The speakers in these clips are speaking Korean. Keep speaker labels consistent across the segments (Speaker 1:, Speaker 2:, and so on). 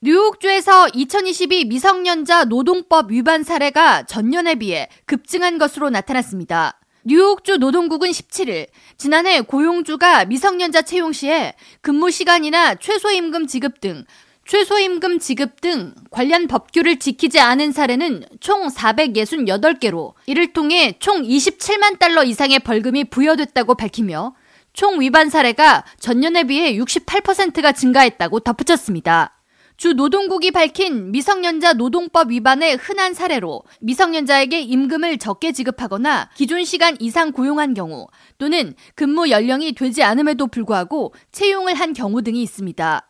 Speaker 1: 뉴욕주에서 2022 미성년자 노동법 위반 사례가 전년에 비해 급증한 것으로 나타났습니다. 뉴욕주 노동국은 17일 지난해 고용주가 미성년자 채용 시에 근무 시간이나 최소임금 지급 등 최소임금 지급 등 관련 법규를 지키지 않은 사례는 총 468개로 이를 통해 총 27만 달러 이상의 벌금이 부여됐다고 밝히며 총 위반 사례가 전년에 비해 68%가 증가했다고 덧붙였습니다. 주 노동국이 밝힌 미성년자 노동법 위반의 흔한 사례로 미성년자에게 임금을 적게 지급하거나 기존 시간 이상 고용한 경우 또는 근무 연령이 되지 않음에도 불구하고 채용을 한 경우 등이 있습니다.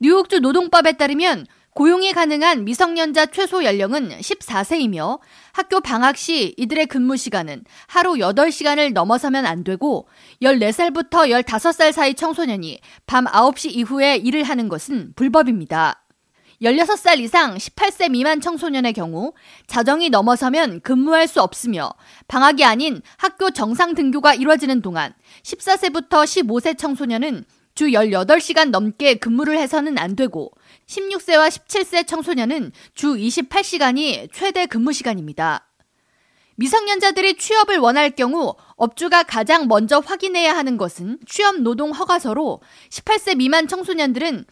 Speaker 1: 뉴욕주 노동법에 따르면 고용이 가능한 미성년자 최소 연령은 14세이며 학교 방학 시 이들의 근무 시간은 하루 8시간을 넘어서면 안 되고 14살부터 15살 사이 청소년이 밤 9시 이후에 일을 하는 것은 불법입니다. 16살 이상 18세 미만 청소년의 경우 자정이 넘어서면 근무할 수 없으며 방학이 아닌 학교 정상 등교가 이뤄지는 동안 14세부터 15세 청소년은 주 18시간 넘게 근무를 해서는 안 되고 16세와 17세 청소년은 주 28시간이 최대 근무 시간입니다. 미성년자들이 취업을 원할 경우 업주가 가장 먼저 확인해야 하는 것은 취업 노동 허가서로 18세 미만 청소년들은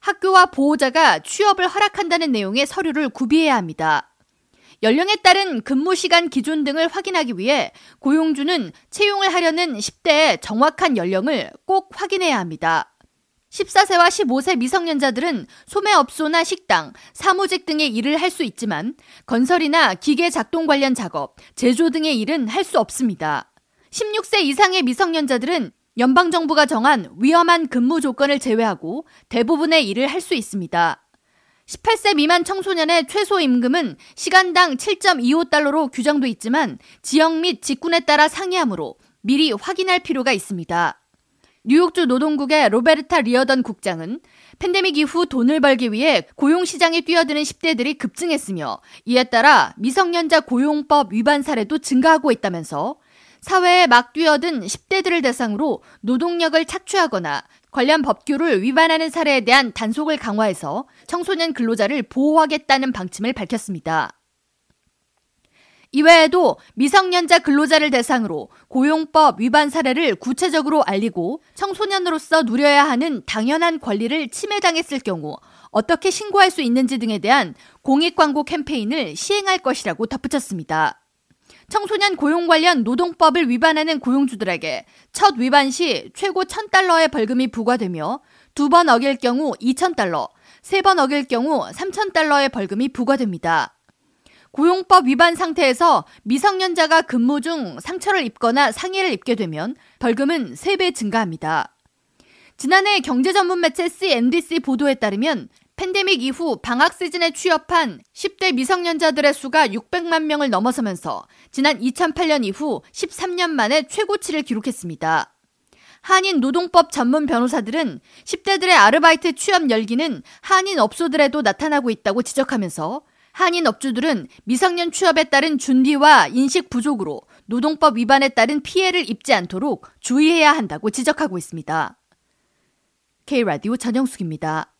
Speaker 1: 학교와 보호자가 취업을 허락한다는 내용의 서류를 구비해야 합니다. 연령에 따른 근무 시간 기준 등을 확인하기 위해 고용주는 채용을 하려는 10대의 정확한 연령을 꼭 확인해야 합니다. 14세와 15세 미성년자들은 소매업소나 식당, 사무직 등의 일을 할 수 있지만 건설이나 기계 작동 관련 작업, 제조 등의 일은 할 수 없습니다. 16세 이상의 미성년자들은 연방정부가 정한 위험한 근무 조건을 제외하고 대부분의 일을 할 수 있습니다. 18세 미만 청소년의 최소 임금은 시간당 7.25달러로 규정돼 있지만 지역 및 직군에 따라 상이하므로 미리 확인할 필요가 있습니다. 뉴욕주 노동국의 로베르타 리어던 국장은 팬데믹 이후 돈을 벌기 위해 고용시장에 뛰어드는 10대들이 급증했으며 이에 따라 미성년자 고용법 위반 사례도 증가하고 있다면서 사회에 막 뛰어든 10대들을 대상으로 노동력을 착취하거나 관련 법규를 위반하는 사례에 대한 단속을 강화해서 청소년 근로자를 보호하겠다는 방침을 밝혔습니다. 이외에도 미성년자 근로자를 대상으로 고용법 위반 사례를 구체적으로 알리고 청소년으로서 누려야 하는 당연한 권리를 침해당했을 경우 어떻게 신고할 수 있는지 등에 대한 공익 광고 캠페인을 시행할 것이라고 덧붙였습니다. 청소년 고용 관련 노동법을 위반하는 고용주들에게 첫 위반 시 최고 1000달러의 벌금이 부과되며 두 번 어길 경우 2000달러, 세 번 어길 경우 3000달러의 벌금이 부과됩니다. 고용법 위반 상태에서 미성년자가 근무 중 상처를 입거나 상해를 입게 되면 벌금은 3배 증가합니다. 지난해 경제 전문 매체 CNBC 보도에 따르면 팬데믹 이후 방학 시즌에 취업한 10대 미성년자들의 수가 600만 명을 넘어서면서 지난 2008년 이후 13년 만에 최고치를 기록했습니다. 한인 노동법 전문 변호사들은 10대들의 아르바이트 취업 열기는 한인 업소들에도 나타나고 있다고 지적하면서 한인 업주들은 미성년 취업에 따른 준비와 인식 부족으로 노동법 위반에 따른 피해를 입지 않도록 주의해야 한다고 지적하고 있습니다. K라디오 전영숙입니다.